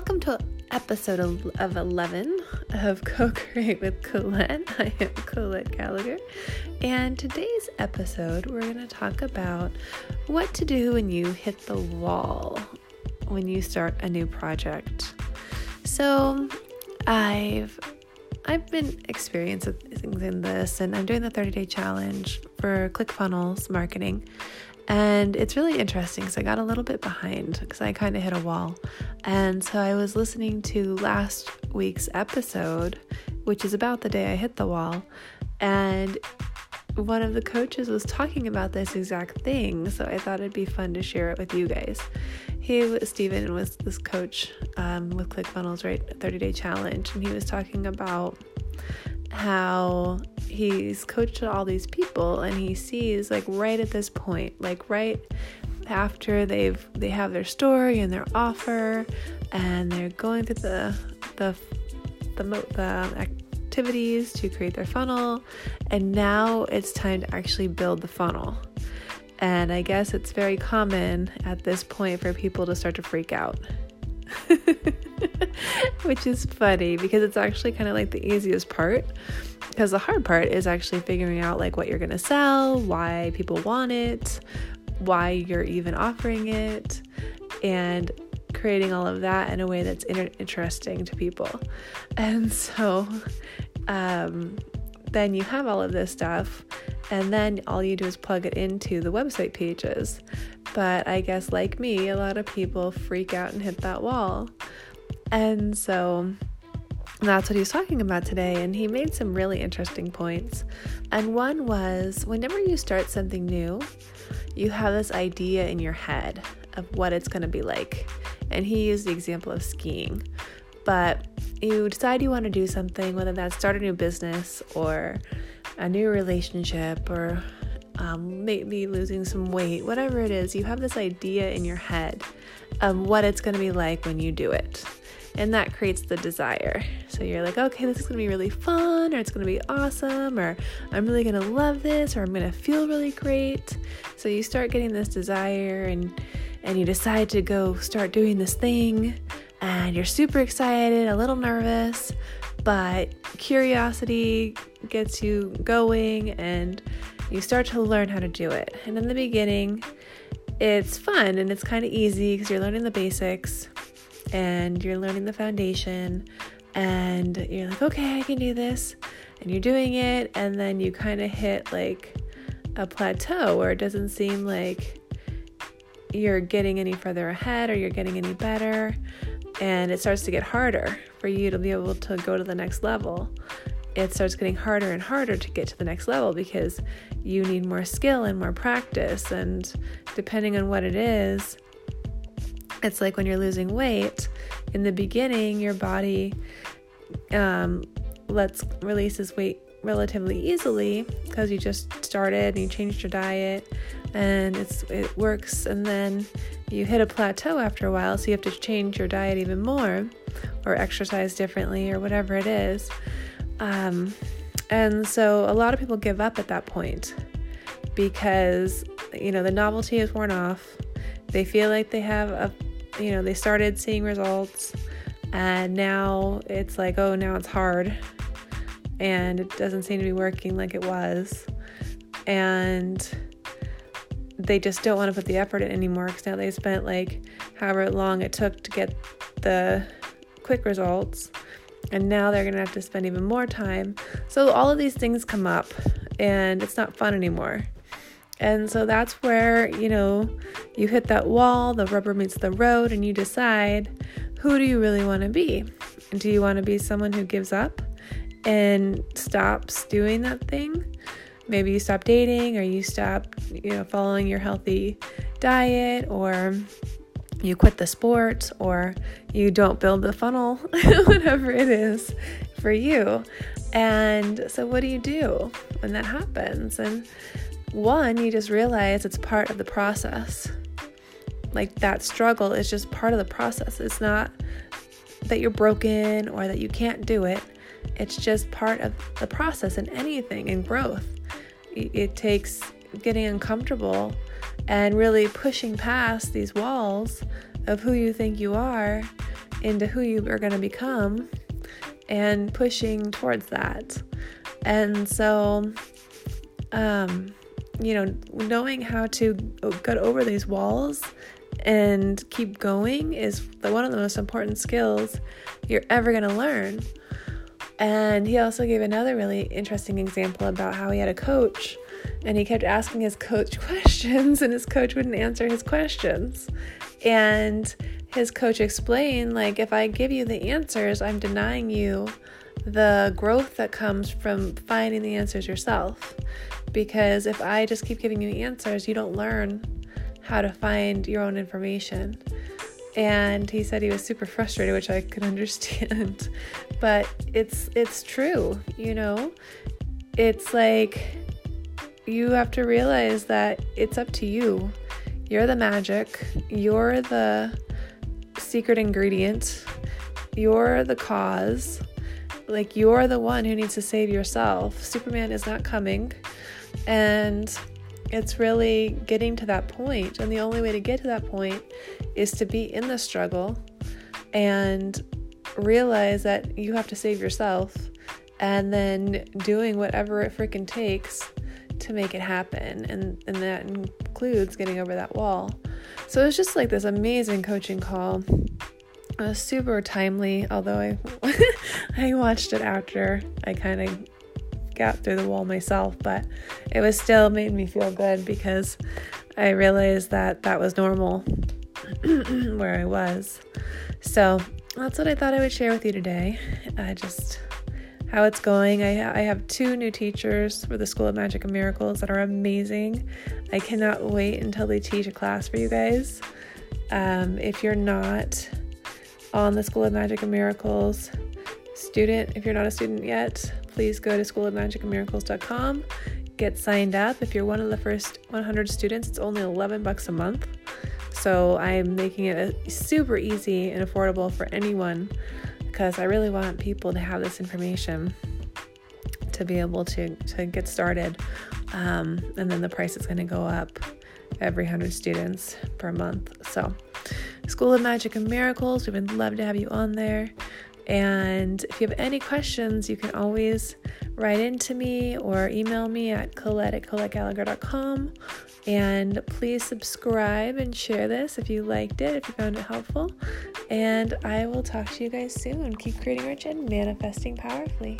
Welcome to episode of 11 of Co Create with Colette. I am Colette Gallagher, and today's episode we're going to talk about what to do when you hit the wall when you start a new project. So, I've I've been experiencing in this, and I'm doing the 30 day challenge for ClickFunnels marketing. And it's really interesting because I got a little bit behind because I kind of hit a wall. And so I was listening to last week's episode, which is about the day I hit the wall. And one of the coaches was talking about this exact thing. So I thought it'd be fun to share it with you guys. He, Steven, was this coach um, with ClickFunnels, right? 30 day challenge. And he was talking about how he's coached all these people and he sees like right at this point like right after they've they have their story and their offer and they're going through the the the, the activities to create their funnel and now it's time to actually build the funnel. And i guess it's very common at this point for people to start to freak out which is funny because it's actually kind of like the easiest part because the hard part is actually figuring out like what you're going to sell, why people want it, why you're even offering it, and creating all of that in a way that's inter- interesting to people. And so um, then you have all of this stuff, and then all you do is plug it into the website pages. But I guess, like me, a lot of people freak out and hit that wall. And so that's what he's talking about today. And he made some really interesting points. And one was whenever you start something new, you have this idea in your head of what it's going to be like. And he used the example of skiing. But you decide you want to do something, whether that's start a new business or a new relationship or um, maybe losing some weight, whatever it is, you have this idea in your head of what it's going to be like when you do it and that creates the desire. So you're like, okay, this is gonna be really fun, or it's gonna be awesome, or I'm really gonna love this, or I'm gonna feel really great. So you start getting this desire and and you decide to go start doing this thing and you're super excited, a little nervous, but curiosity gets you going and you start to learn how to do it. And in the beginning, it's fun and it's kind of easy because you're learning the basics and you're learning the foundation and you're like, okay, I can do this. And you're doing it, and then you kind of hit like a plateau where it doesn't seem like you're getting any further ahead or you're getting any better. And it starts to get harder for you to be able to go to the next level. It starts getting harder and harder to get to the next level because you need more skill and more practice. And depending on what it is, it's like when you're losing weight, in the beginning, your body um, lets releases weight relatively easily because you just started and you changed your diet and it's it works and then you hit a plateau after a while so you have to change your diet even more or exercise differently or whatever it is um, and so a lot of people give up at that point because you know the novelty is worn off. They feel like they have a you know, they started seeing results and now it's like, oh, now it's hard. And it doesn't seem to be working like it was. And they just don't want to put the effort in anymore because now they spent like however long it took to get the quick results and now they're going to have to spend even more time. So all of these things come up and it's not fun anymore. And so that's where, you know, you hit that wall, the rubber meets the road, and you decide who do you really want to be? Do you want to be someone who gives up and stops doing that thing? Maybe you stop dating or you stop, you know, following your healthy diet or you quit the sport or you don't build the funnel, whatever it is for you. And so, what do you do when that happens? And one, you just realize it's part of the process. Like that struggle is just part of the process. It's not that you're broken or that you can't do it. It's just part of the process in anything in growth. It takes getting uncomfortable and really pushing past these walls of who you think you are into who you are going to become and pushing towards that. And so, um, you know, knowing how to get over these walls and keep going is one of the most important skills you're ever going to learn. And he also gave another really interesting example about how he had a coach and he kept asking his coach questions and his coach wouldn't answer his questions. And his coach explained like if I give you the answers, I'm denying you the growth that comes from finding the answers yourself. Because if I just keep giving you answers, you don't learn how to find your own information. And he said he was super frustrated, which I could understand. but it's it's true, you know? It's like you have to realize that it's up to you. You're the magic. You're the secret ingredient. You're the cause. Like, you're the one who needs to save yourself. Superman is not coming. And it's really getting to that point. And the only way to get to that point is to be in the struggle and realize that you have to save yourself and then doing whatever it freaking takes to make it happen. And, and that includes getting over that wall. So it was just like this amazing coaching call. It was super timely, although I I watched it after I kind of got through the wall myself, but it was still made me feel good because I realized that that was normal where I was. So that's what I thought I would share with you today. I just how it's going. I, I have two new teachers for the School of Magic and Miracles that are amazing. I cannot wait until they teach a class for you guys. Um, if you're not on the School of Magic and Miracles student, if you're not a student yet, please go to schoolofmagicandmiracles.com. Get signed up. If you're one of the first 100 students, it's only 11 bucks a month. So I'm making it super easy and affordable for anyone because I really want people to have this information to be able to, to get started. Um, and then the price is going to go up every 100 students per month. So, School of Magic and Miracles, we would love to have you on there. And if you have any questions, you can always write into me or email me at colette at colettegallagher.com. And please subscribe and share this if you liked it, if you found it helpful. And I will talk to you guys soon. Keep creating rich and manifesting powerfully.